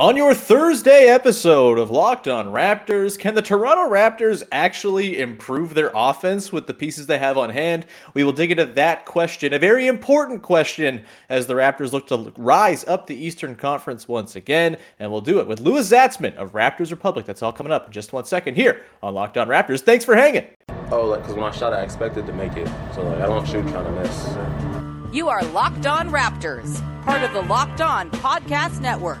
On your Thursday episode of Locked On Raptors, can the Toronto Raptors actually improve their offense with the pieces they have on hand? We will dig into that question, a very important question, as the Raptors look to rise up the Eastern Conference once again. And we'll do it with Louis Zatzman of Raptors Republic. That's all coming up in just one second here on Locked On Raptors. Thanks for hanging. Oh, like, because when I shot, I expected to make it. So, like, I don't shoot trying to miss. You are Locked On Raptors, part of the Locked On Podcast Network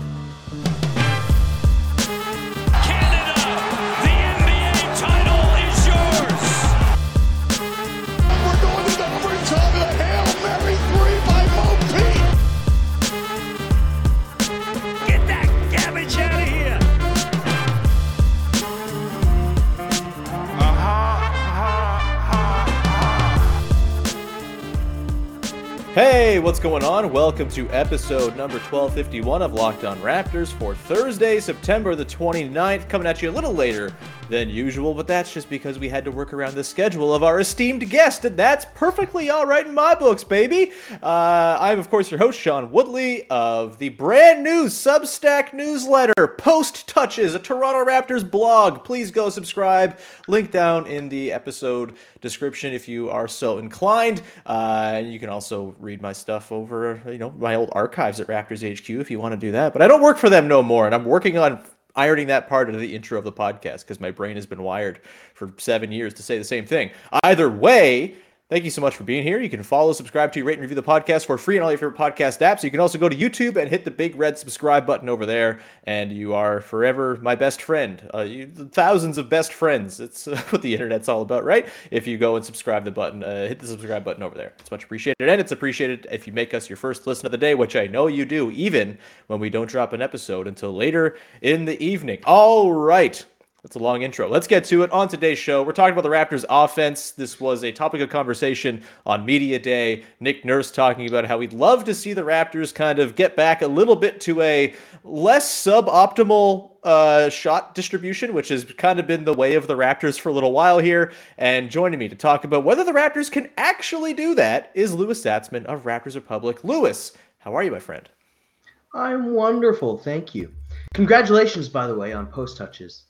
Hey, what's going on? Welcome to episode number 1251 of Locked On Raptors for Thursday, September the 29th. Coming at you a little later than usual, but that's just because we had to work around the schedule of our esteemed guest, and that's perfectly all right in my books, baby. Uh, I'm, of course, your host, Sean Woodley of the brand new Substack newsletter, Post Touches, a Toronto Raptors blog. Please go subscribe. Link down in the episode description if you are so inclined. Uh, you can also read my stuff over, you know, my old archives at Raptors HQ if you want to do that. But I don't work for them no more, and I'm working on ironing that part of the intro of the podcast because my brain has been wired for seven years to say the same thing. Either way, Thank you so much for being here. You can follow, subscribe to, rate, and review the podcast for free on all your favorite podcast apps. You can also go to YouTube and hit the big red subscribe button over there, and you are forever my best friend. Uh, you, thousands of best friends. It's what the internet's all about, right? If you go and subscribe the button, uh, hit the subscribe button over there. It's much appreciated, and it's appreciated if you make us your first listen of the day, which I know you do, even when we don't drop an episode until later in the evening. All right. That's a long intro. Let's get to it. On today's show, we're talking about the Raptors offense. This was a topic of conversation on Media Day. Nick Nurse talking about how we'd love to see the Raptors kind of get back a little bit to a less suboptimal uh, shot distribution, which has kind of been the way of the Raptors for a little while here. And joining me to talk about whether the Raptors can actually do that is Louis Zatzman of Raptors Republic. Louis, how are you, my friend? I'm wonderful. Thank you. Congratulations, by the way, on post touches.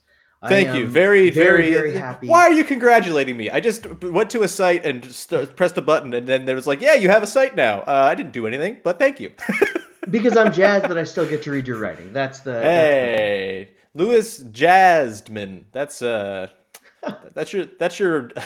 Thank you. Very, very, very, happy. Why are you congratulating me? I just went to a site and st- pressed a button, and then there was like, "Yeah, you have a site now." Uh, I didn't do anything, but thank you. because I'm jazzed that I still get to read your writing. That's the hey, that's the... Louis Jazzman. That's uh, that's your that's your.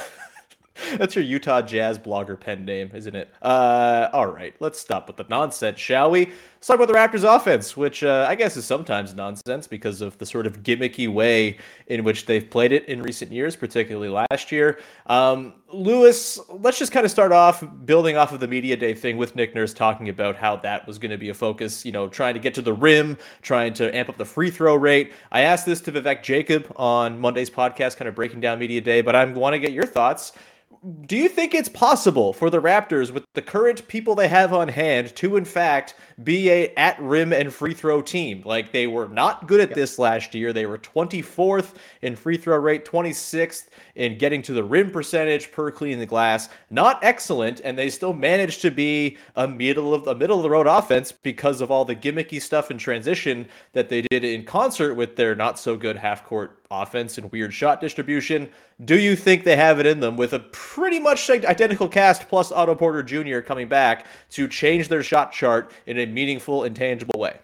That's your Utah Jazz blogger pen name, isn't it? Uh, all right, let's stop with the nonsense, shall we? Let's talk about the Raptors offense, which uh, I guess is sometimes nonsense because of the sort of gimmicky way in which they've played it in recent years, particularly last year. Um, Louis, let's just kind of start off building off of the media day thing with Nick Nurse talking about how that was going to be a focus, you know, trying to get to the rim, trying to amp up the free throw rate. I asked this to Vivek Jacob on Monday's podcast, kind of breaking down media day, but I want to get your thoughts do you think it's possible for the Raptors, with the current people they have on hand, to in fact be a at rim and free throw team. Like they were not good at this last year. They were 24th in free throw rate, 26th in getting to the rim percentage per clean the glass. Not excellent, and they still managed to be a middle of the middle of the road offense because of all the gimmicky stuff in transition that they did in concert with their not so good half court offense and weird shot distribution. Do you think they have it in them with a pretty much identical cast plus Otto Porter Jr. coming back to change their shot chart in a meaningful and tangible way?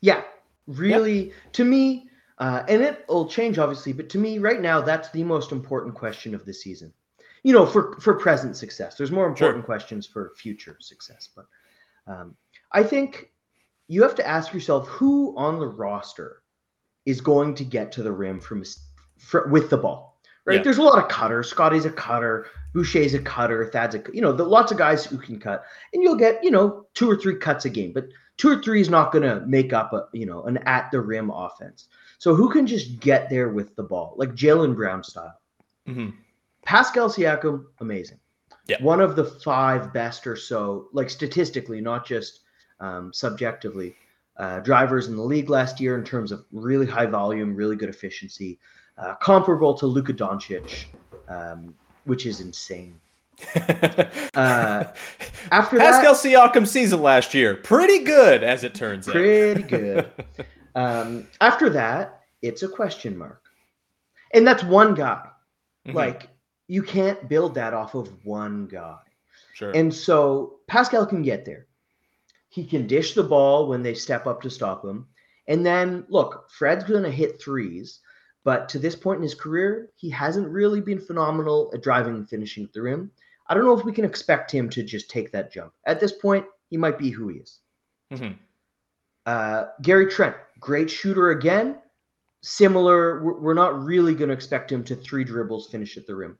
Yeah, really. Yep. To me, uh, and it'll change obviously, but to me, right now, that's the most important question of the season. You know, for for present success, there's more important sure. questions for future success. But um, I think you have to ask yourself who on the roster is going to get to the rim from, from with the ball. Right? Yeah. There's a lot of cutters. Scottie's a cutter. Boucher's a cutter. Thad's a you know, the, lots of guys who can cut, and you'll get you know two or three cuts a game. But two or three is not going to make up a you know an at the rim offense. So who can just get there with the ball, like Jaylen Brown style? Mm-hmm. Pascal Siakam, amazing. Yeah. One of the five best or so, like statistically, not just um, subjectively, uh, drivers in the league last year in terms of really high volume, really good efficiency, uh, comparable to Luka Doncic, um, which is insane. uh, after Pascal that, Siakam season last year, pretty good as it turns pretty out. Pretty good. um, after that, it's a question mark, and that's one guy. Mm-hmm. Like you can't build that off of one guy. Sure. And so Pascal can get there. He can dish the ball when they step up to stop him. And then look, Fred's going to hit threes, but to this point in his career, he hasn't really been phenomenal at driving and finishing at the rim. I don't know if we can expect him to just take that jump. At this point, he might be who he is. Mm-hmm. Uh, Gary Trent, great shooter again. Similar, we're not really going to expect him to three dribbles finish at the rim.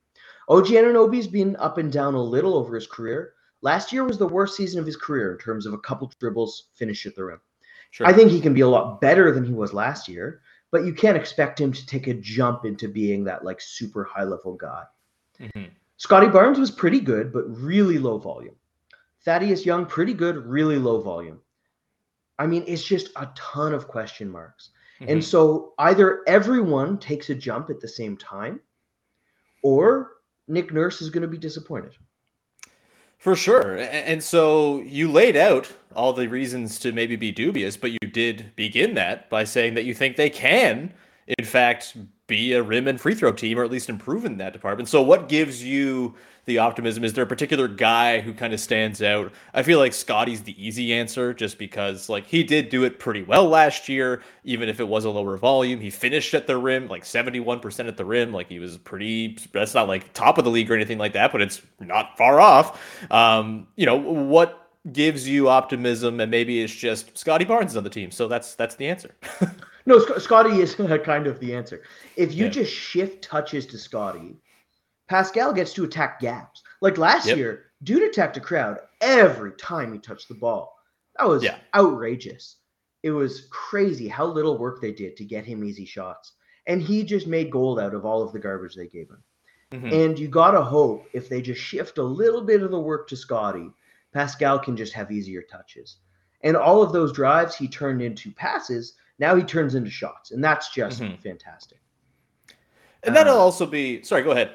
OG Anunoby's been up and down a little over his career. Last year was the worst season of his career in terms of a couple dribbles finish at the rim. Sure. I think he can be a lot better than he was last year, but you can't expect him to take a jump into being that like super high level guy. Mm-hmm. Scottie Barnes was pretty good, but really low volume. Thaddeus Young, pretty good, really low volume. I mean, it's just a ton of question marks. Mm-hmm. And so either everyone takes a jump at the same time, or Nick Nurse is going to be disappointed. For sure. And so you laid out all the reasons to maybe be dubious, but you did begin that by saying that you think they can, in fact, be a rim and free throw team, or at least improve in that department. So, what gives you the optimism? Is there a particular guy who kind of stands out? I feel like Scotty's the easy answer just because like he did do it pretty well last year, even if it was a lower volume. He finished at the rim, like 71% at the rim. Like he was pretty that's not like top of the league or anything like that, but it's not far off. Um, you know, what gives you optimism and maybe it's just Scotty Barnes is on the team. So that's that's the answer. no, Scotty is kind of the answer. If you yeah. just shift touches to Scotty, Pascal gets to attack gaps. Like last yep. year, dude attacked a crowd every time he touched the ball. That was yeah. outrageous. It was crazy how little work they did to get him easy shots. And he just made gold out of all of the garbage they gave him. Mm-hmm. And you got to hope if they just shift a little bit of the work to Scottie, Pascal can just have easier touches. And all of those drives he turned into passes, now he turns into shots. And that's just mm-hmm. fantastic. And that'll uh, also be sorry, go ahead.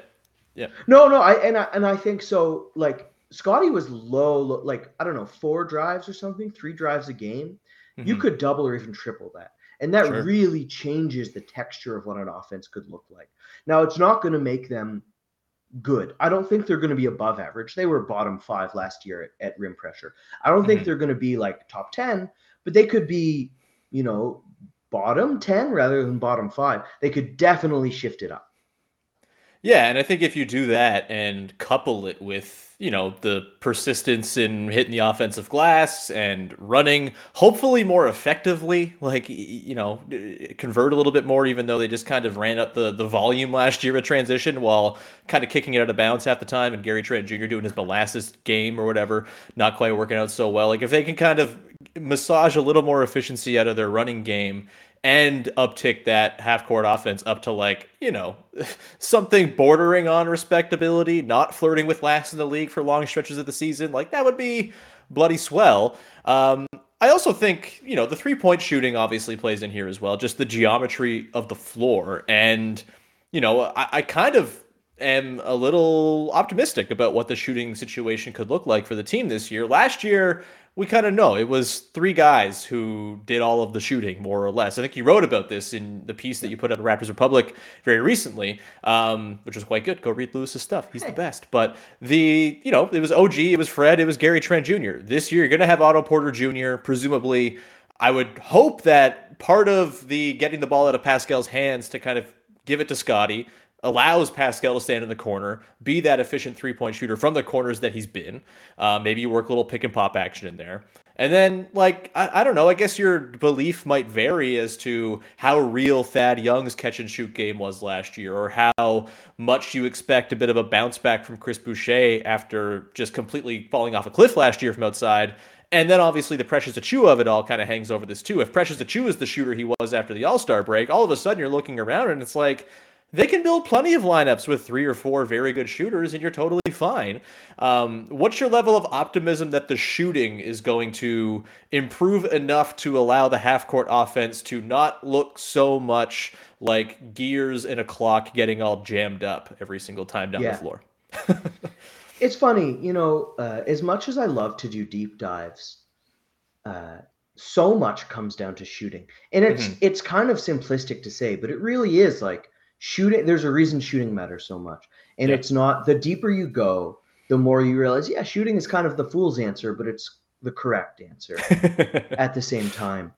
Yeah. No, no, I and I and I think so. Like Scotty was low, low, like I don't know, four drives or something, three drives a game. Mm-hmm. You could double or even triple that, and that sure. really changes the texture of what an offense could look like. Now, it's not going to make them good. I don't think they're going to be above average. They were bottom five last year at, at rim pressure. I don't mm-hmm. think they're going to be like top ten, but they could be, you know, bottom ten rather than bottom five. They could definitely shift it up. Yeah, and I think if you do that and couple it with, you know, the persistence in hitting the offensive glass and running hopefully more effectively, like you know, convert a little bit more even though they just kind of ran up the the volume last year at transition while kind of kicking it out of bounds half the time and Gary Trent Jr. doing his molasses game or whatever, not quite working out so well. Like if they can kind of massage a little more efficiency out of their running game and uptick that half court offense up to like, you know, something bordering on respectability, not flirting with last in the league for long stretches of the season. Like that would be bloody swell. Um, I also think, you know, the three point shooting obviously plays in here as well, just the geometry of the floor. And, you know, I, I kind of am a little optimistic about what the shooting situation could look like for the team this year. Last year, we kind of know it was three guys who did all of the shooting, more or less. I think you wrote about this in the piece that you put out of Raptors Republic very recently, um, which was quite good. Go read Louis's stuff; he's the best. But the you know it was OG, it was Fred, it was Gary Trent Jr. This year you're going to have Otto Porter Jr. Presumably, I would hope that part of the getting the ball out of Pascal's hands to kind of give it to Scottie allows Pascal to stand in the corner, be that efficient three point shooter from the corners that he's been. Uh, maybe you work a little pick and pop action in there. And then, like, I, I, don't know, I guess your belief might vary as to how real Thad Young's catch and shoot game was last year, or how much you expect a bit of a bounce back from Chris Boucher after just completely falling off a cliff last year from outside. And then obviously the Precious Achiuwa of it all kind of hangs over this too. If Precious Achiuwa is the shooter he was after the All Star break, all of a sudden you're looking around and it's like, they can build plenty of lineups with three or four very good shooters, and you're totally fine. Um, what's your level of optimism that the shooting is going to improve enough to allow the half court offense to not look so much like gears in a clock getting all jammed up every single time down yeah. the floor? it's funny, you know, uh, as much as I love to do deep dives, uh, so much comes down to shooting, and it's mm-hmm. it's kind of simplistic to say, but it really is like shooting there's a reason shooting matters so much and yeah. it's not the deeper you go the more you realize yeah shooting is kind of the fool's answer but it's the correct answer at the same time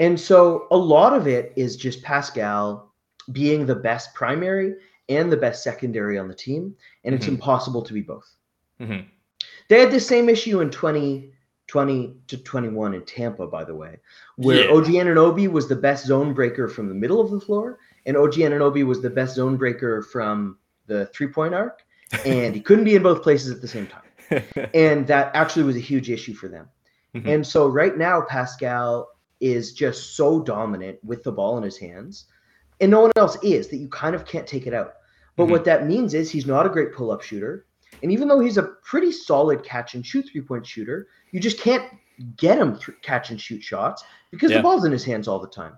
and so a lot of it is just pascal being the best primary and the best secondary on the team and it's mm-hmm. impossible to be both mm-hmm. they had the same issue in 2020 to 21 in tampa by the way where yeah. og anunoby was the best zone breaker from the middle of the floor and OG Anunoby was the best zone breaker from the three point arc, and he couldn't be in both places at the same time. and that actually was a huge issue for them. Mm-hmm. And so right now, Pascal is just so dominant with the ball in his hands, and no one else is that you kind of can't take it out. But mm-hmm. what that means is he's not a great pull up shooter. And even though he's a pretty solid catch and shoot three point shooter, you just can't get him th- catch and shoot shots because yeah. the ball's in his hands all the time.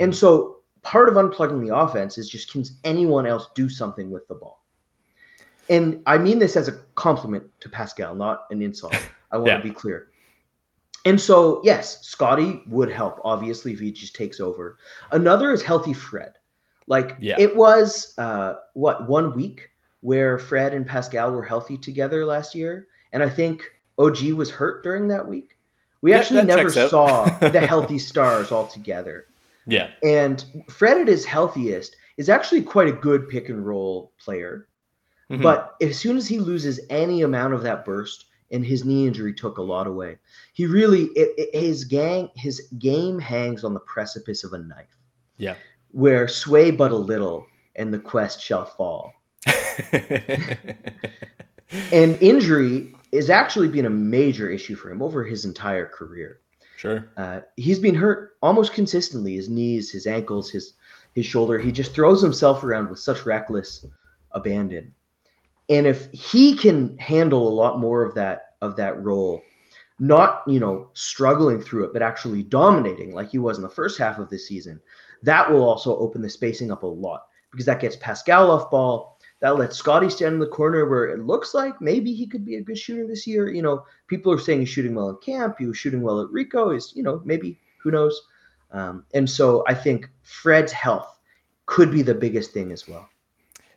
And mm-hmm. so part of unplugging the offense is just can anyone else do something with the ball? And I mean this as a compliment to Pascal, not an insult. I want yeah. to be clear. And so, yes, Scotty would help, obviously, if he just takes over. Another is healthy Fred. Like yeah. it was uh, what one week where Fred and Pascal were healthy together last year, and I think OG was hurt during that week. We yeah, actually never saw the healthy stars all together. Yeah. And Fred at his healthiest is actually quite a good pick and roll player. Mm-hmm. But as soon as he loses any amount of that burst, and his knee injury took a lot away, he really it, it, his gang his game hangs on the precipice of a knife. Yeah. Where sway but a little, and the quest shall fall. and injury is actually been a major issue for him over his entire career. Sure. Uh, he's been hurt almost consistently. His knees, his ankles, his his shoulder. He just throws himself around with such reckless abandon. And if he can handle a lot more of that of that role, not you know struggling through it, but actually dominating like he was in the first half of the season, that will also open the spacing up a lot because that gets Pascal off ball that lets Scotty stand in the corner where it looks like maybe he could be a good shooter this year. You know, people are saying he's shooting well in camp. He was shooting well at Rico. Is you know maybe who knows. Um, and so I think Fred's health could be the biggest thing as well.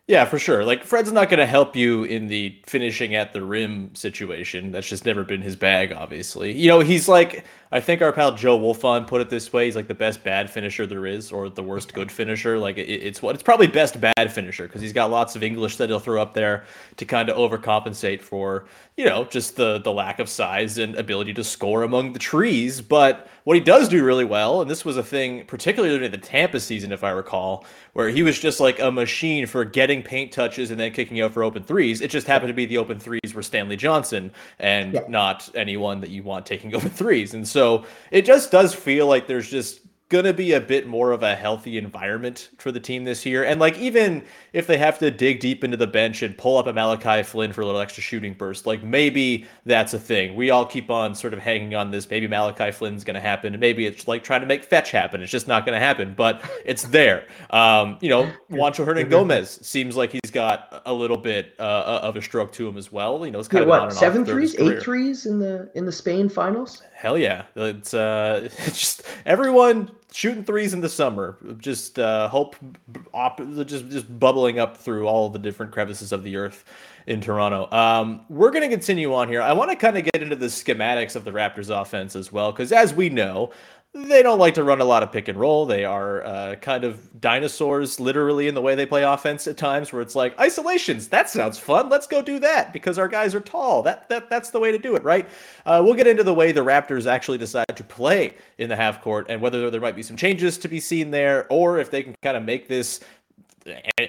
Yeah, for sure. Like Fred's not going to help you in the finishing at the rim situation. That's just never been his bag, obviously. You know, he's like I think our pal Joe Wolfond put it this way: he's like the best bad finisher there is, or the worst good finisher. Like it, it's what it's probably best bad finisher because he's got lots of English that he'll throw up there to kind of overcompensate for you know just the the lack of size and ability to score among the trees. But what he does do really well, and this was a thing particularly in the Tampa season, if I recall, where he was just like a machine for getting paint touches and then kicking out for open threes. It just happened to be the open threes were Stanley Johnson and not anyone that you want taking open threes, and so so it just does feel like there's just gonna be a bit more of a healthy environment for the team this year. And like even if they have to dig deep into the bench and pull up a Malachi Flynn for a little extra shooting burst, like maybe that's a thing. We all keep on sort of hanging on this. Maybe Malachi Flynn's gonna happen, and maybe it's like trying to make fetch happen. It's just not gonna happen, but it's there. Um, you know, Juancho Hernangomez seems like he's got a little bit uh, of a stroke to him as well. You know, it's kind yeah, of what seven threes, eight threes in the in the Spain finals. Hell yeah! It's uh, it's just everyone shooting threes in the summer. Just uh, hope, op- just just bubbling up through all the different crevices of the earth in Toronto. Um, we're going to continue on here. I want to kind of get into the schematics of the Raptors offense as well, because as we know, they don't like to run a lot of pick and roll. They are uh, kind of dinosaurs, literally, in the way they play offense at times, where it's like isolations. That sounds fun. Let's go do that because our guys are tall. That that that's the way to do it, right? Uh, we'll get into the way the Raptors actually decide to play in the half court and whether there might be some changes to be seen there, or if they can kind of make this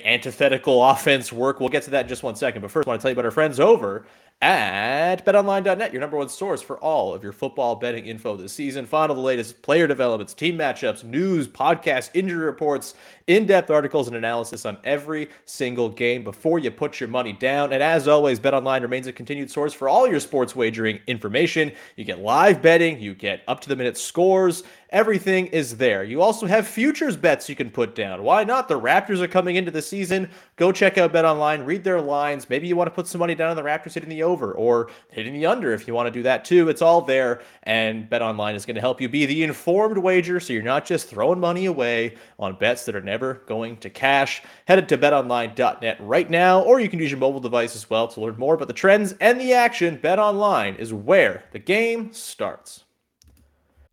antithetical offense work. We'll get to that in just one second. But first, I want to tell you about our friends over at betonline.net, your number one source for all of your football betting info this season. All the latest player developments, team matchups, news, podcasts, injury reports, in depth articles, and analysis on every single game before you put your money down. And as always, BetOnline remains a continued source for all your sports wagering information. You get live betting, you get up to the minute scores, Everything is there. You also have futures bets you can put down. Why not? The Raptors are coming into the season. Go check out Bet Online, read their lines. Maybe you want to put some money down on the Raptors hitting the over or hitting the under if you want to do that too. It's all there. And Bet Online is going to help you be the informed wager so you're not just throwing money away on bets that are never going to cash. Headed to betonline.net right now, or you can use your mobile device as well to learn more about the trends and the action. Bet Online is where the game starts.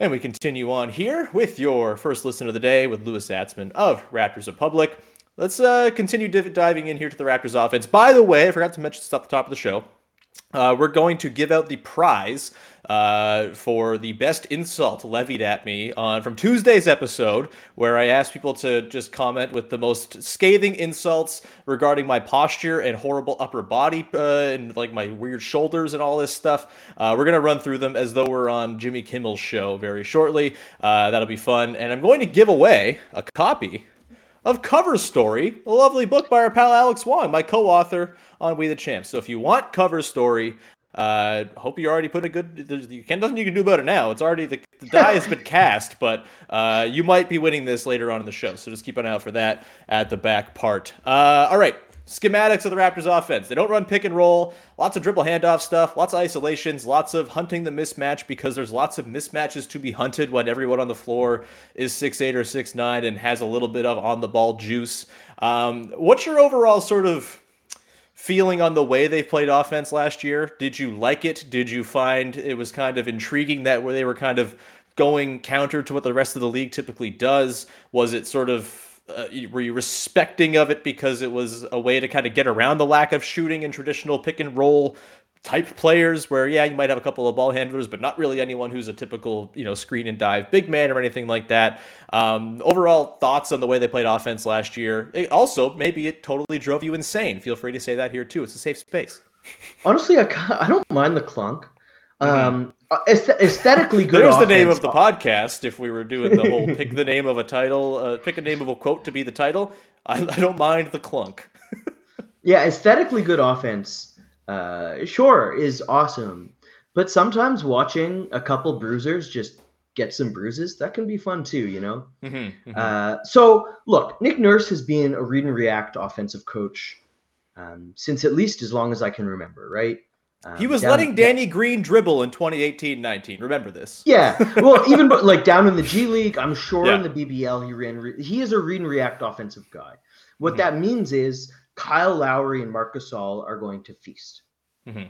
And we continue on here with your first listen of the day with Louis Zatzman of Raptors Republic. Let's uh, continue div- diving in here to the Raptors offense. By the way, I forgot to mention this at the top of the show. Uh, we're going to give out the prize uh, for the best insult levied at me on from Tuesday's episode, where I asked people to just comment with the most scathing insults regarding my posture and horrible upper body uh, and like my weird shoulders and all this stuff. Uh, we're gonna run through them as though we're on Jimmy Kimmel's show very shortly. Uh, that'll be fun, and I'm going to give away a copy of Cover Story, a lovely book by our pal Alex Wong, my co-author on We the Champs. So if you want Cover Story, uh, hope you already put a good. You can nothing you can do about it now. It's already the, the die has been cast, but uh, you might be winning this later on in the show. So just keep an eye out for that at the back part. Uh, all right, schematics of the Raptors offense. They don't run pick and roll. Lots of dribble handoff stuff. Lots of isolations. Lots of hunting the mismatch because there's lots of mismatches to be hunted when everyone on the floor is six eight or six nine and has a little bit of on the ball juice. Um, what's your overall sort of feeling on the way they played offense last year? Did you like it? Did you find it was kind of intriguing that where they were kind of going counter to what the rest of the league typically does? Was it sort of uh, were you respecting of it because it was a way to kind of get around the lack of shooting and traditional pick and roll type players where yeah you might have a couple of ball handlers but not really anyone who's a typical you know screen and dive big man or anything like that. Um, overall thoughts on the way they played offense last year. It also maybe it totally drove you insane. Feel free to say that here too. It's a safe space. Honestly i, I don't mind the clunk. Um, mm-hmm. aesthetically good there's the name of the podcast if we were doing the whole pick the name of a title uh, pick a name of a quote to be the title. I, I don't mind the clunk. Yeah aesthetically good offense uh, sure is awesome. But sometimes watching a couple bruisers just get some bruises, that can be fun too, you know? Mm-hmm, mm-hmm. Uh, so, look, Nick Nurse has been a read and react offensive coach um, since at least as long as I can remember, right? Um, he was down, letting Danny Green dribble in 2018-19. Remember this? Yeah. Well, even like down in the G League, I'm sure yeah. in the BBL he ran. Re- he is a read and react offensive guy. What mm-hmm. that means is Kyle Lowry and Marc Gasol are going to feast. Mm-hmm.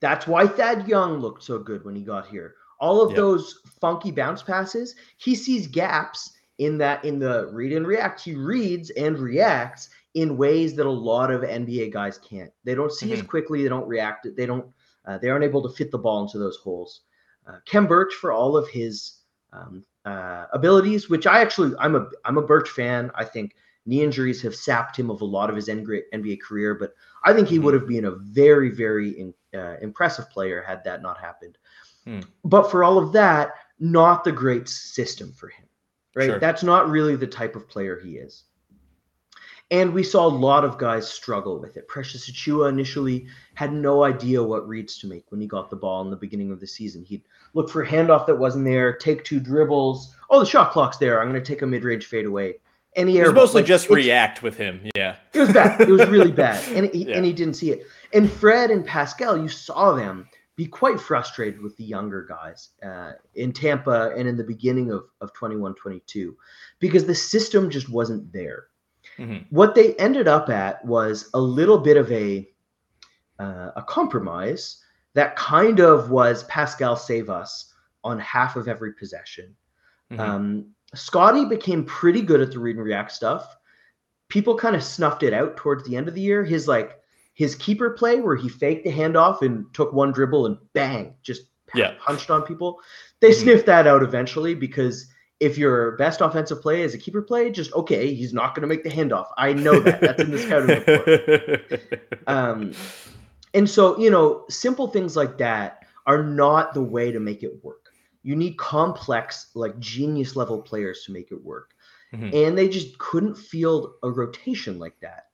That's why Thad Young looked so good when he got here. all of yep. those funky bounce passes, he sees gaps in that in the read and react. He reads and reacts in ways that a lot of NBA guys can't. They don't see mm-hmm. as quickly. They don't react. They don't. Uh, they aren't able to fit the ball into those holes. Uh, Khem Birch, for all of his um, uh, abilities, which I actually I'm a I'm a Birch fan. I think knee injuries have sapped him of a lot of his NBA career, but I think he mm-hmm. would have been a very very in, uh, impressive player had that not happened. Hmm. But for all of that, not the great system for him, right? Sure. That's not really the type of player he is. And we saw a lot of guys struggle with it. Precious Achiuwa initially had no idea what reads to make when he got the ball in the beginning of the season. He'd look for a handoff that wasn't there, take two dribbles. Oh, the shot clock's there. I'm going to take a mid range fade away. And he it was mostly like, just react with him. Yeah. It was bad. It was really bad. And he, yeah. and he didn't see it. And Fred and Pascal, you saw them be quite frustrated with the younger guys uh, in Tampa and in the beginning of, of 21 22 because the system just wasn't there. Mm-hmm. What they ended up at was a little bit of a uh, a compromise that kind of was Pascal save us on half of every possession. Mm-hmm. Um, Scottie became pretty good at the read and react stuff. People kind of snuffed it out towards the end of the year. His like his keeper play where he faked the handoff and took one dribble and bang, just yeah. punched on people. They mm-hmm. sniffed that out eventually because if your best offensive play is a keeper play, just okay, he's not going to make the handoff. I know that. That's in the scouting report. Um, and so, you know, simple things like that are not the way to make it work. You need complex, like genius level players to make it work. Mm-hmm. And they just couldn't field a rotation like that.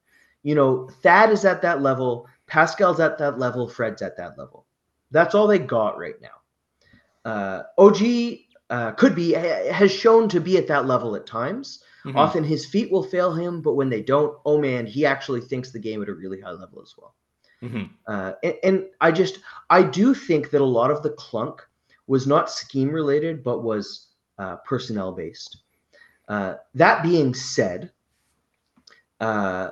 You know, Thad is at that level, Pascal's at that level, Fred's at that level. That's all they got right now. Uh, OG uh, could be has shown to be at that level at times. Mm-hmm. Often his feet will fail him, but when they don't, oh man, he actually thinks the game at a really high level as well. Mm-hmm. Uh, and, and, I just I do think that a lot of the clunk was not scheme related, but was uh, personnel based. Uh, that being said, uh,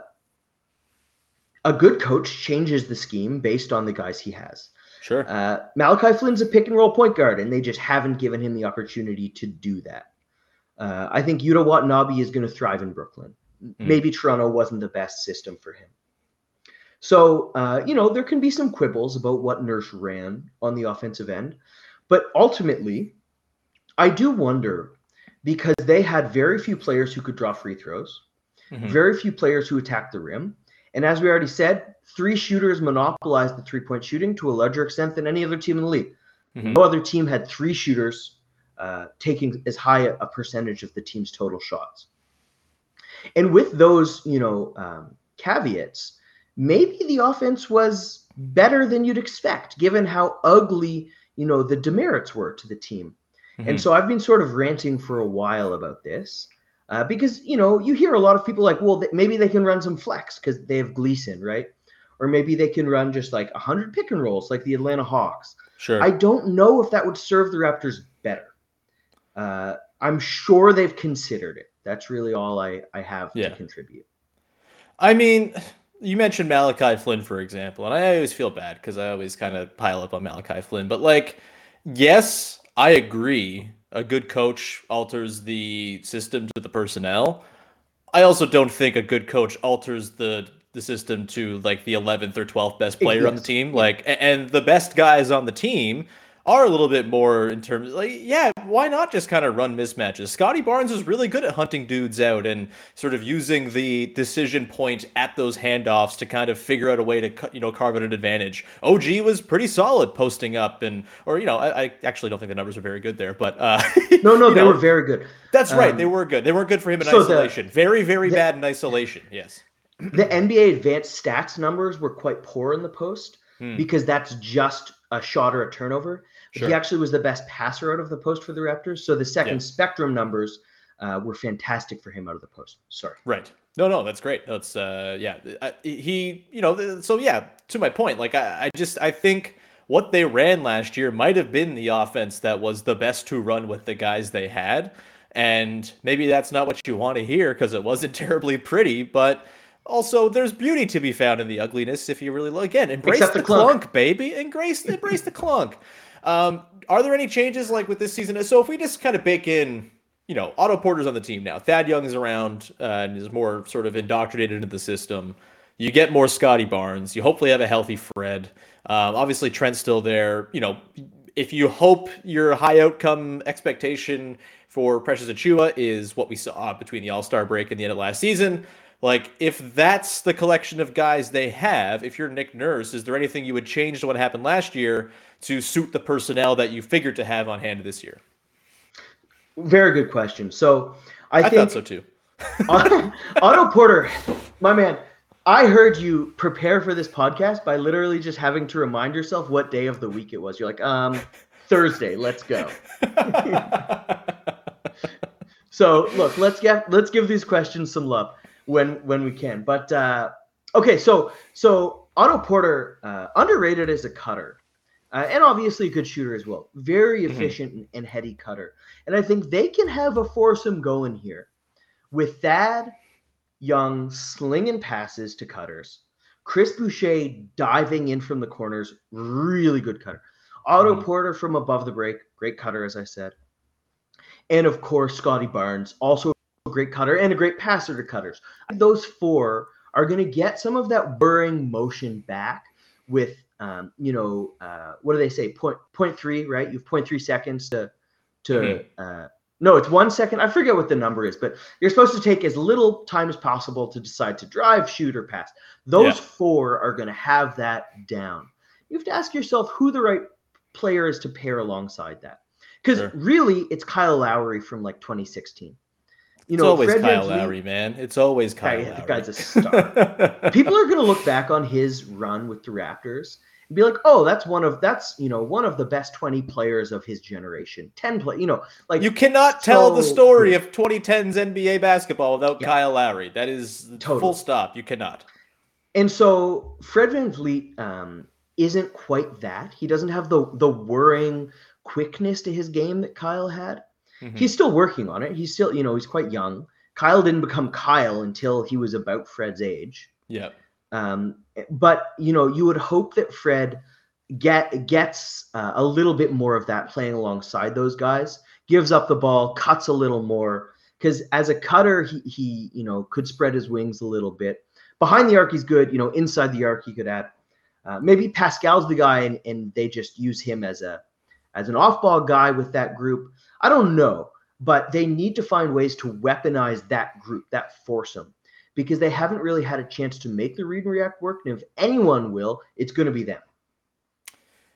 a good coach changes the scheme based on the guys he has. Sure. Uh, Malachi Flynn's a pick and roll point guard, and they just haven't given him the opportunity to do that. Uh, I think Yuta Watanabe is going to thrive in Brooklyn. Mm. Maybe Toronto wasn't the best system for him. So, uh, you know, there can be some quibbles about what Nurse ran on the offensive end. But ultimately, I do wonder because they had very few players who could draw free throws, mm-hmm. very few players who attacked the rim. And as we already said, three shooters monopolized the three point shooting to a larger extent than any other team in the league. Mm-hmm. No other team had three shooters uh, taking as high a, a, percentage of the team's total shots. And with those, you know, um, caveats, maybe the offense was better than you'd expect, given how ugly, you know, the demerits were to the team. Mm-hmm. And so I've been sort of ranting for a while about this. Uh, because you know you hear a lot of people like, well, maybe they can run some flex because they have Gleason, right? Or maybe they can run just like hundred pick and rolls like the Atlanta Hawks. Sure. I don't know if that would serve the Raptors better. Uh, I'm sure they've considered it. That's really all I I have yeah. to contribute. I mean, you mentioned Malachi Flynn, for example, and I always feel bad because I always kind of pile up on Malachi Flynn. But like, yes, I agree a good coach alters the system to the personnel. I also don't think a good coach alters the the system to like the 11th or 12th best player yes. on the team. Like, and the best guys on the team are a little bit more in terms of like, yeah, why not just kind of run mismatches? scotty Barnes is really good at hunting dudes out and sort of using the decision point at those handoffs to kind of figure out a way to you know carve out an advantage. OG was pretty solid posting up and or you know I, I actually don't think the numbers are very good there, but uh, no, no, they know, were very good. That's um, right, they were good. They weren't good for him in so isolation. The, very, very the, bad in isolation. Yes. The NBA advanced stats numbers were quite poor in the post hmm. because that's just a shot or a turnover. Sure. He actually was the best passer out of the post for the Raptors. So the second yeah. spectrum numbers uh, were fantastic for him out of the post. Sorry. Right. No, no, that's great. That's uh, yeah. I, he, you know, so yeah. To my point, like I, I just I think what they ran last year might have been the offense that was the best to run with the guys they had. And maybe that's not what you want to hear because it wasn't terribly pretty, but also there's beauty to be found in the ugliness if you really look again. Embrace the, the, clunk, clunk baby. Embrace embrace the clunk. Um, are there any changes like with this season? So if we just kind of bake in, you know, Otto Porter's on the team now. Thad Young is around uh, and is more sort of indoctrinated into the system. You get more Scotty Barnes. You hopefully have a healthy Fred. Um, obviously, Trent's still there. You know, if you hope your high outcome expectation for Precious Achiuwa is what we saw between the All Star break and the end of last season, like if that's the collection of guys they have, if you're Nick Nurse, is there anything you would change to what happened last year to suit the personnel that you figured to have on hand this year? Very good question. So I, I think thought so too. Otto Porter, my man, I heard you prepare for this podcast by literally just having to remind yourself what day of the week it was. You're like, um, Thursday, let's go. so look, let's get let's give these questions some love when when we can. But uh, okay, so so Otto Porter uh, underrated as a cutter. Uh, and obviously a good shooter as well. Very Mm-hmm. efficient and, and heady cutter. And I think they can have a foursome going here with Thad Young slinging passes to cutters, Chris Boucher diving in from the corners, really good cutter. Otto Mhm. Porter from above the break, great cutter, as I said. And of course, Scotty Barnes, also great cutter and a great passer to cutters. Those four are going to get some of that burring motion back with, um, you know, uh, what do they say? Point point three, right? You have point three seconds to to. Mhm. Uh, no, it's one second. I forget what the number is, but you're supposed to take as little time as possible to decide to drive, shoot, or pass. Those Yeah. four are going to have that down. You have to ask yourself who the right player is to pair alongside that. Because Sure. really, it's Kyle Lowry from like 2016. You it's always Fred Kyle VanVleet- Lowry, man. It's always Kyle Guy- Lowry. the guy's a star. People are going to look back on his run with the Raptors and be like, "Oh, that's one of that's you know one of the best 20 players of his generation. 10 play, you know, like you cannot tell the story good. of 2010's NBA basketball without Yeah. Kyle Lowry. That is Totally. full stop. You cannot. And so Fred VanVleet um, isn't quite that. He doesn't have the the whirring quickness to his game that Kyle had. Mhm. He's still working on it. He's still, you know, he's quite young. Kyle didn't become Kyle until he was about Fred's age. Yeah. Um, but you know, you would hope that Fred get gets uh, a little bit more of that playing alongside those guys. Gives up the ball, cuts a little more because as a cutter, he he you know could spread his wings a little bit. Behind the arc, he's good. You know, inside the arc, he could add. Uh, maybe Pascal's the guy, and, and they just use him as a as an off-ball guy with that group. I don't know, but they need to find ways to weaponize that group, that foursome, because they haven't really had a chance to make the read and react work. And if anyone will, it's going to be them.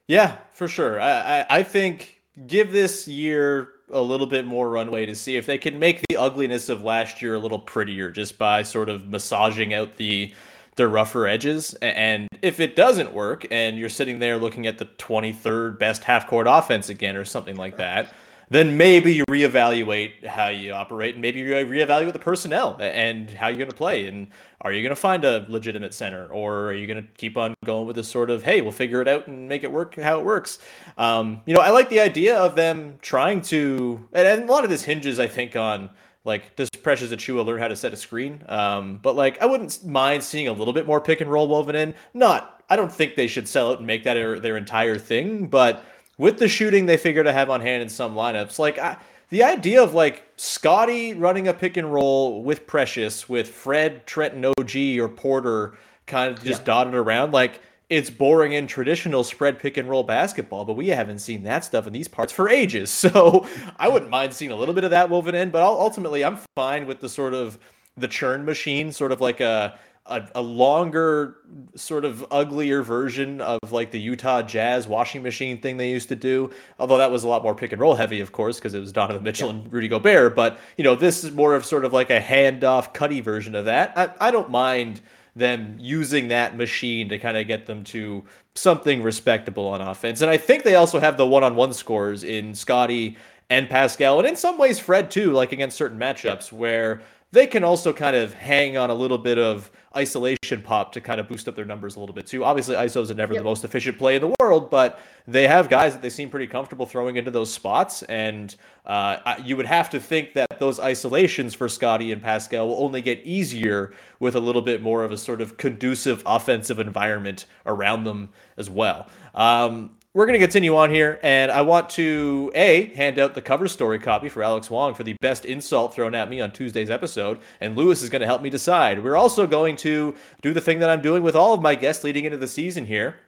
Yeah, for sure. I, I, I think give this year a little bit more runway to see if they can make the ugliness of last year a little prettier just by sort of massaging out the the rougher edges. And if it doesn't work and you're sitting there looking at the 23rd best half court offense again or something like that, then maybe you reevaluate how you operate and maybe you reevaluate the personnel and how you're going to play. And are you going to find a legitimate center or are you going to keep on going with this sort of, hey, we'll figure it out and make it work how it works? Um, you know, I like the idea of them trying to, and, and a lot of this hinges, I think, on like does Precious Achiuwa learn how to set a screen? Um, but like I wouldn't mind seeing a little bit more pick and roll woven in. Not, I don't think they should sell it and make that their, their entire thing, but with the shooting they figure to have on hand in some lineups, like I, the idea of like Scotty running a pick and roll with Precious, with Fred, Trenton, OG, or Porter kind of just dotted around, like it's boring in traditional spread pick and roll basketball, but we haven't seen that stuff in these parts for ages. So I wouldn't mind seeing a little bit of that woven in, but ultimately I'm fine with the sort of the churn machine, sort of like a a, a longer, sort of uglier version of like the Utah Jazz washing machine thing they used to do. Although that was a lot more pick and roll heavy, of course, because it was Donovan Mitchell and Rudy Gobert. But you know, this is more of sort of like a handoff, cutty version of that. I, I don't mind them using that machine to kind of get them to something respectable on offense. And I think they also have the one-on-one scores in Scotty and Pascal, and in some ways Fred too, like against certain matchups where they can also kind of hang on a little bit of isolation pop to kind of boost up their numbers a little bit too. Obviously, ISOs are never the most efficient play in the world, but they have guys that they seem pretty comfortable throwing into those spots. And uh, you would have to think that those isolations for Scotty and Pascal will only get easier with a little bit more of a sort of conducive offensive environment around them as well. Um, we're going to continue on here, and I want to a hand out the cover story copy for Alex Wong for the best insult thrown at me on Tuesday's episode, and Louis is going to help me decide. We're also going to do the thing that I'm doing with all of my guests leading into the season here.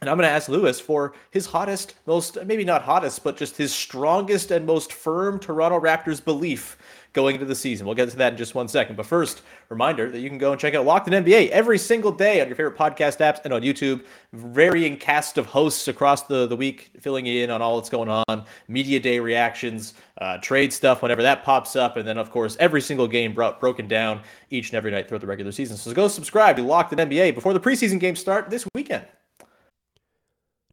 And I'm going to ask Louis for his hottest, most, maybe not hottest, but just his strongest and most firm Toronto Raptors belief going into the season. We'll get to that in just one second. But first, reminder that you can go and check out Locked On NBA every single day on your favorite podcast apps and on YouTube. Varying cast of hosts across the, the week, filling in on all that's going on, media day reactions, uh, trade stuff whenever that pops up. And then, of course, every single game brought, broken down each and every night throughout the regular season. So go subscribe to Locked On NBA before the preseason games start this weekend.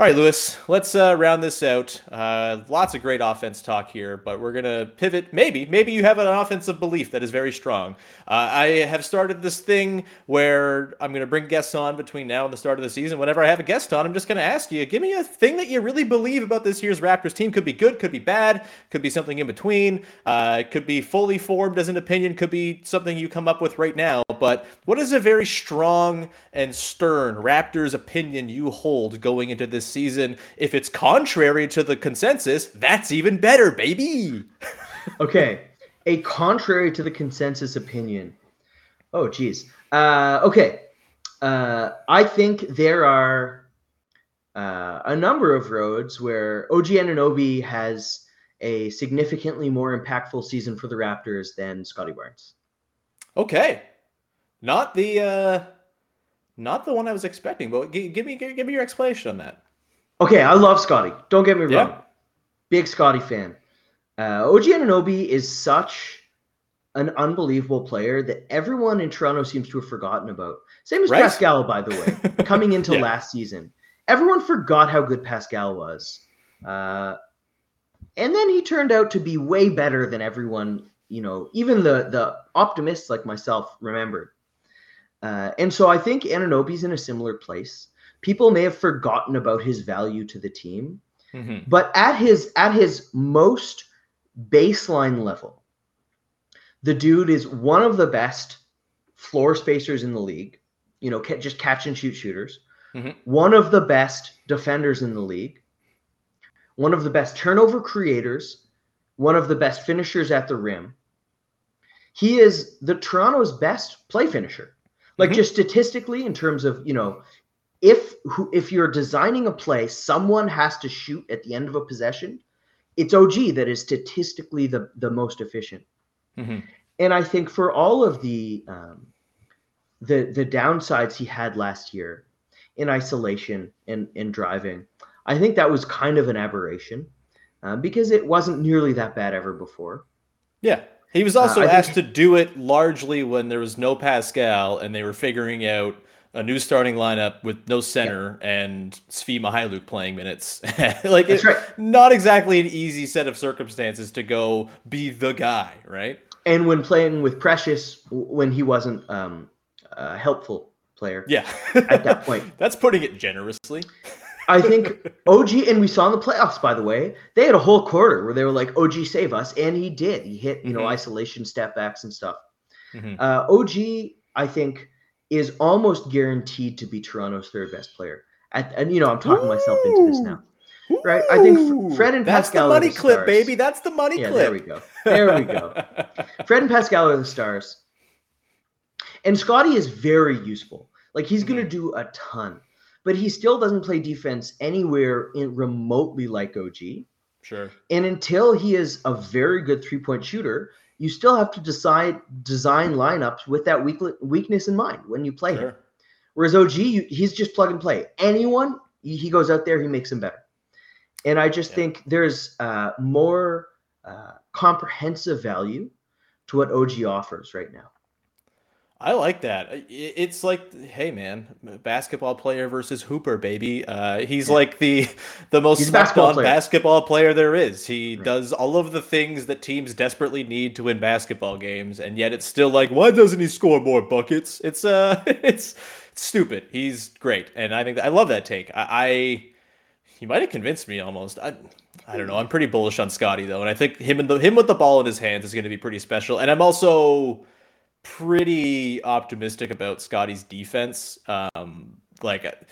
All right, Louis, let's uh, round this out. Uh, lots of great offense talk here, but we're going to pivot. Maybe, maybe you have an offensive belief that is very strong. Uh, I have started this thing where I'm going to bring guests on between now and the start of the season. Whenever I have a guest on, I'm just going to ask you, give me a thing that you really believe about this year's Raptors team. Could be good, could be bad, could be something in between, uh, could be fully formed as an opinion, could be something you come up with right now. But what is a very strong and stern Raptors opinion you hold going into this season. If it's contrary to the consensus, that's even better, baby. okay. A contrary to the consensus opinion. Oh, geez. Uh, okay. Uh, I think there are uh, a number of roads where OG Anunoby has a significantly more impactful season for the Raptors than Scottie Barnes. Okay. Not the uh not the one I was expecting, but give me give me your explanation on that. Okay, I love Scottie. Don't get me wrong. Yeah. Big Scottie fan. Uh, OG Anunoby is such an unbelievable player that everyone in Toronto seems to have forgotten about. Same as right? Pascal, by the way, coming into yeah. last season. Everyone forgot how good Pascal was. Uh, and then he turned out to be way better than everyone, you know, even the the optimists like myself remembered. Uh, and so I think Anunoby's in a similar place people may have forgotten about his value to the team. Mm-hmm. But at his at his most baseline level, the dude is one of the best floor spacers in the league. You know, just catch and shoot shooters. Mm-hmm. One of the best defenders in the league. One of the best turnover creators. One of the best finishers at the rim. He is the Toronto's best play finisher. Like mm-hmm. just statistically, in terms of you know if if you're designing a play, someone has to shoot at the end of a possession. It's OG that is statistically the the most efficient. Mm-hmm. And I think for all of the um, the the downsides he had last year in isolation and in driving, I think that was kind of an aberration uh, because it wasn't nearly that bad ever before. Yeah, he was also uh, asked think... to do it largely when there was no Pascal and they were figuring out a new starting lineup with no center yeah. and Svi Mykhailiuk playing minutes. like it's right. not exactly an easy set of circumstances to go be the guy, right? And when playing with Precious, when he wasn't um, a helpful player, yeah, at that point, that's putting it generously. I think OG, and we saw in the playoffs, by the way, they had a whole quarter where they were like, "OG, save us," and he did. He hit, you mm-hmm. know, isolation step backs and stuff. Mm-hmm. Uh, OG, I think is almost guaranteed to be Toronto's third best player. At, and you know, I'm talking Ooh. myself into this now. Right? I think Fred and That's Pascal the money the clip, stars. baby. That's the money yeah, clip. There we go. There we go. Fred and Pascal are the stars. And Scottie is very useful. Like he's going to mm-hmm. do a ton, but he still doesn't play defense anywhere in remotely like OG. Sure. And until he is a very good three point shooter, you still have to decide design lineups with that weak, weakness in mind when you play sure. him. Whereas OG, he's just plug and play. Anyone, he goes out there, he makes them better. And I just yeah. think there's uh, more uh, comprehensive value to what OG offers right now. I like that. It's like, hey man, basketball player versus hooper, baby. Uh, he's yeah. like the the most basketball player. basketball player there is. He right. does all of the things that teams desperately need to win basketball games, and yet it's still like, why doesn't he score more buckets? It's uh, it's, it's stupid. He's great, and I think that, I love that take. I, I he might have convinced me almost. I, I don't know. I'm pretty bullish on Scottie though, and I think him and the him with the ball in his hands is going to be pretty special. And I'm also pretty optimistic about Scottie's defense. Um, like,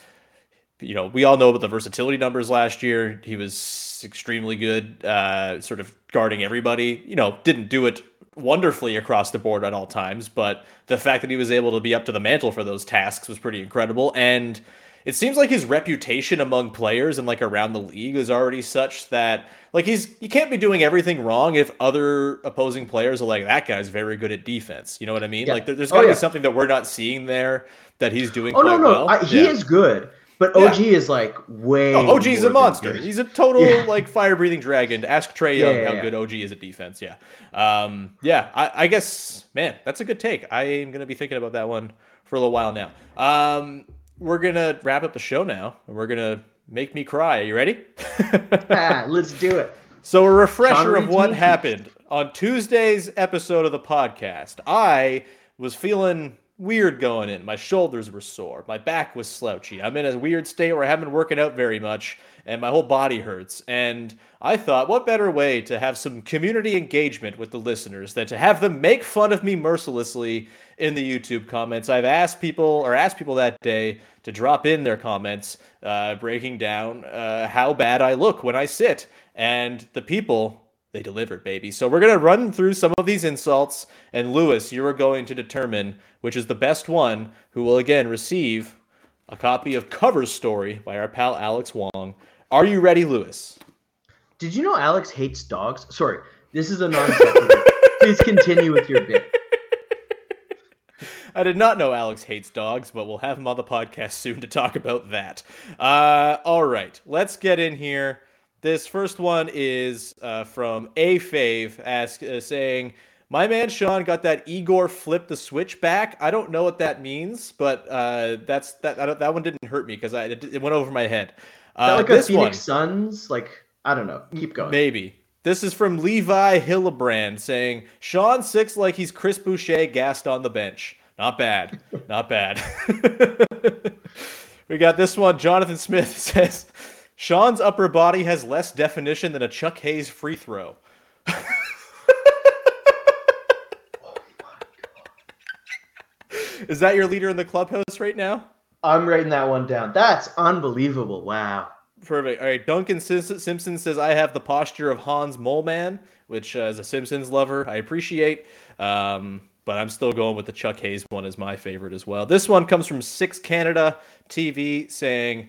you know, we all know about the versatility numbers last year. He was extremely good, uh, sort of guarding everybody. You know, didn't do it wonderfully across the board at all times, but the fact that he was able to be up to the mantle for those tasks was pretty incredible. And it seems like his reputation among players and like around the league is already such that like he's you can't be doing everything wrong if other opposing players are like that guy's very good at defense. You know what I mean? Yeah. Like there, has got to oh, yeah. be something that we're not seeing there that he's doing. Oh no, no, well. I, he yeah. is good. But OG is like way. Oh, OG is a monster. He's a total like fire breathing dragon. Ask Trae Young how good OG is at defense. Yeah, um, yeah. I, I, guess, man, that's a good take. I am gonna be thinking about that one for a little while now. Um, we're gonna wrap up the show now, and we're gonna make me cry. Are you ready? ah, let's do it. So a refresher of what happened on Tuesday's episode of the podcast. I was feeling weird going in. My shoulders were sore. My back was slouchy. I'm in a weird state where I haven't been working out very much and my whole body hurts. And I thought, what better way to have some community engagement with the listeners than to have them make fun of me mercilessly in the YouTube comments? I've asked people or asked people that day to drop in their comments, uh, breaking down uh, how bad I look when I sit. And the people they delivered, baby. So we're gonna run through some of these insults, and Louis, you are going to determine which is the best one, who will again receive a copy of Cover Story by our pal Alex Wong. Are you ready, Louis? Did you know Alex hates dogs? Sorry, this is a non Please continue with your bit. I did not know Alex hates dogs, but we'll have him on the podcast soon to talk about that. Uh, all right, let's get in here. This first one is uh, from A Fave, ask uh, saying, "My man Sean got that Igor flip the switch back. I don't know what that means, but uh, that's that. that one didn't hurt me because I it, it, went over my head." Uh, like a Phoenix one, Suns? Like I don't know. Keep going. Maybe. This is from Levi Hillebrand saying Sean six like he's Chris Boucher gassed on the bench. Not bad. Not bad. we got this one. Jonathan Smith says Sean's upper body has less definition than a Chuck Hayes free throw. Is that your leader in the clubhouse right now? I'm writing that one down. That's unbelievable. Wow. Perfect. All right. Duncan Simpson says, I have the posture of Hans Moleman, which, uh, as a Simpsons lover, I appreciate. Um, but I'm still going with the Chuck Hayes one as my favorite as well. This one comes from Six Canada TV saying,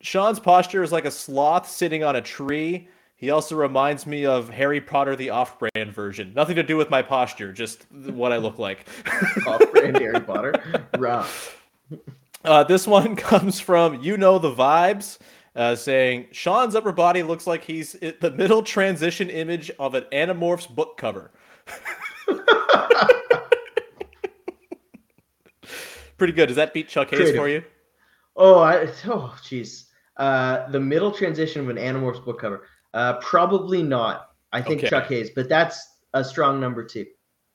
Sean's posture is like a sloth sitting on a tree. He also reminds me of Harry Potter, the off-brand version. Nothing to do with my posture, just what I look like. off-brand Harry Potter, rough. Uh, this one comes from you know the vibes, uh, saying Sean's upper body looks like he's the middle transition image of an Animorphs book cover. Pretty good. Does that beat Chuck Hayes Creative. for you? Oh, I oh jeez. Uh, the middle transition of an Animorphs book cover. Uh, probably not. I think okay. Chuck Hayes, but that's a strong number two.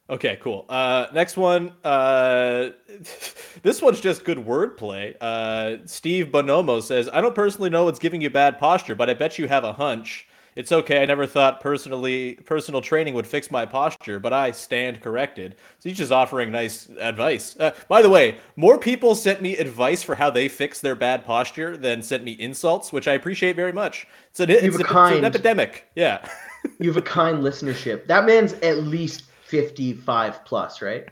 Okay, cool. Uh, next one. Uh, this one's just good wordplay. Uh, Steve Bonomo says, "I don't personally know what's giving you bad posture, but I bet you have a hunch. It's okay. I never thought personally personal training would fix my posture, but I stand corrected." So he's just offering nice advice. Uh, by the way, more people sent me advice for how they fix their bad posture than sent me insults, which I appreciate very much. It's an, it's, a, it's an epidemic. Yeah. you have a kind listenership. That man's at least 55 plus, right?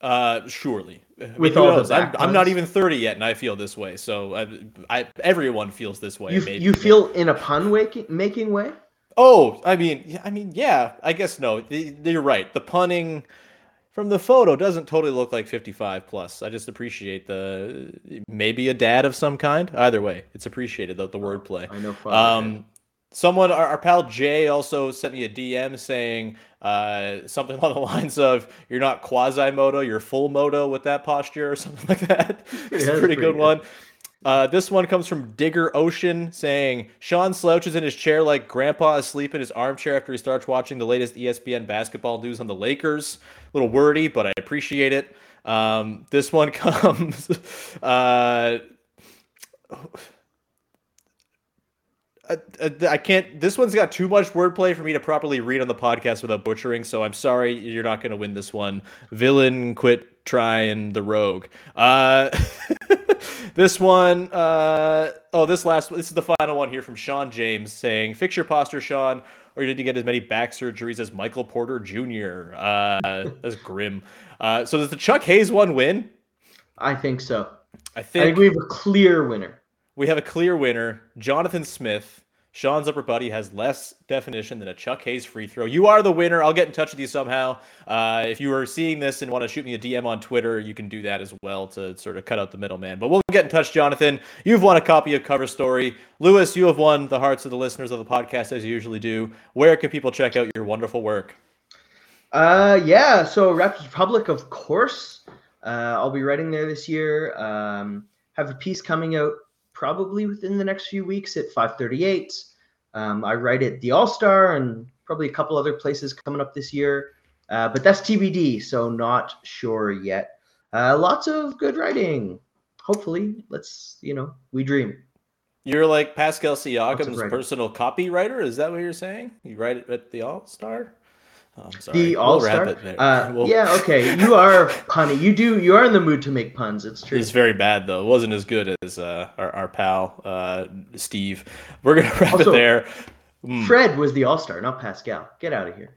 Uh, surely. With all knows? I'm, I'm, not even 30 yet, and I feel this way. So I, I everyone feels this way. You, you feel in a pun making, making way? Oh, I mean, I mean, yeah. I guess no. You're right. The punning from the photo doesn't totally look like 55 plus. I just appreciate the maybe a dad of some kind. Either way, it's appreciated the, the wordplay. I know. Um, someone, our, our, pal Jay, also sent me a DM saying uh, something along the lines of "You're not quasi moto, you're full moto" with that posture or something like that. it's a pretty, good, good one. Uh, this one comes from Digger Ocean saying Sean slouches in his chair like grandpa asleep in his armchair after he starts watching the latest ESPN basketball news on the Lakers. A little wordy, but I appreciate it. Um, this one comes. Uh, I, I, can't. This one's got too much wordplay for me to properly read on the podcast without butchering. So I'm sorry, you're not going to win this one. Villain quit trying the rogue. Uh, this one. Uh, oh, this last. This is the final one here from Sean James saying, "Fix your posture, Sean, or you need to get as many back surgeries as Michael Porter Jr." Uh, that's grim. Uh, so does the Chuck Hayes one win? I think so. I think, I think we have a clear winner we have a clear winner, Jonathan Smith. Sean's upper body has less definition than a Chuck Hayes free throw. You are the winner. I'll get in touch with you somehow. Uh, if you are seeing this and want to shoot me a DM on Twitter, you can do that as well to sort of cut out the middleman. But we'll get in touch, Jonathan. You've won a copy of Cover Story. Louis, you have won the hearts of the listeners of the podcast as you usually do. Where can people check out your wonderful work? Uh, yeah. So Raptors Republic, of course. Uh, I'll be writing there this year. Um, have a piece coming out probably within the next few weeks at 538. Um, I write at the All Star and probably a couple other places coming up this year. Uh, but that's TBD, so not sure yet. Uh, lots of good writing. Hopefully, let's, you know, we dream. You're like Pascal Siakam's personal copywriter. Is that what you're saying? You write it at the All Star? Oh, sorry the All Star. Uh, we'll... Yeah, okay. You are punny. You do. You are in the mood to make puns. It's true. It's very bad though. It wasn't as good as uh, our, our pal uh, Steve. We're gonna wrap also, it there. Mm. Fred was the All Star, not Pascal. Get out of here.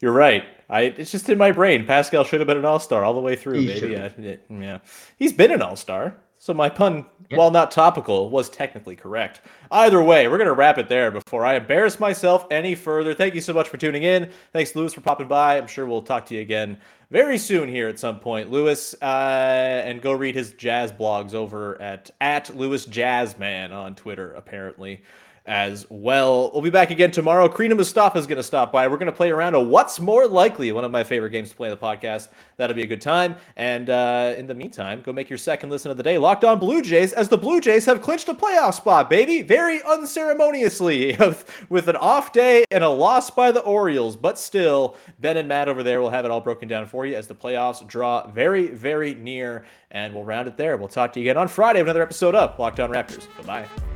You're right. I it's just in my brain. Pascal should have been an All Star all the way through. He maybe. Yeah, yeah. He's been an All Star. So my pun, yeah. while not topical, was technically correct. Either way, we're going to wrap it there before I embarrass myself any further. Thank you so much for tuning in. Thanks, Louis, for popping by. I'm sure we'll talk to you again very soon here at some point. Louis, uh, and go read his jazz blogs over at, at Louis Zatzman on Twitter, apparently as well. We'll be back again tomorrow. Karina Mustafa is going to stop by. We're going to play around a What's More Likely, one of my favorite games to play in the podcast. That'll be a good time. And uh, in the meantime, go make your second listen of the day. Locked on Blue Jays, as the Blue Jays have clinched a playoff spot, baby. Very unceremoniously, with an off day and a loss by the Orioles. But still, Ben and Matt over there will have it all broken down for you as the playoffs draw very, very near. And we'll round it there. We'll talk to you again on Friday with another episode of Locked On Raptors. Bye bye.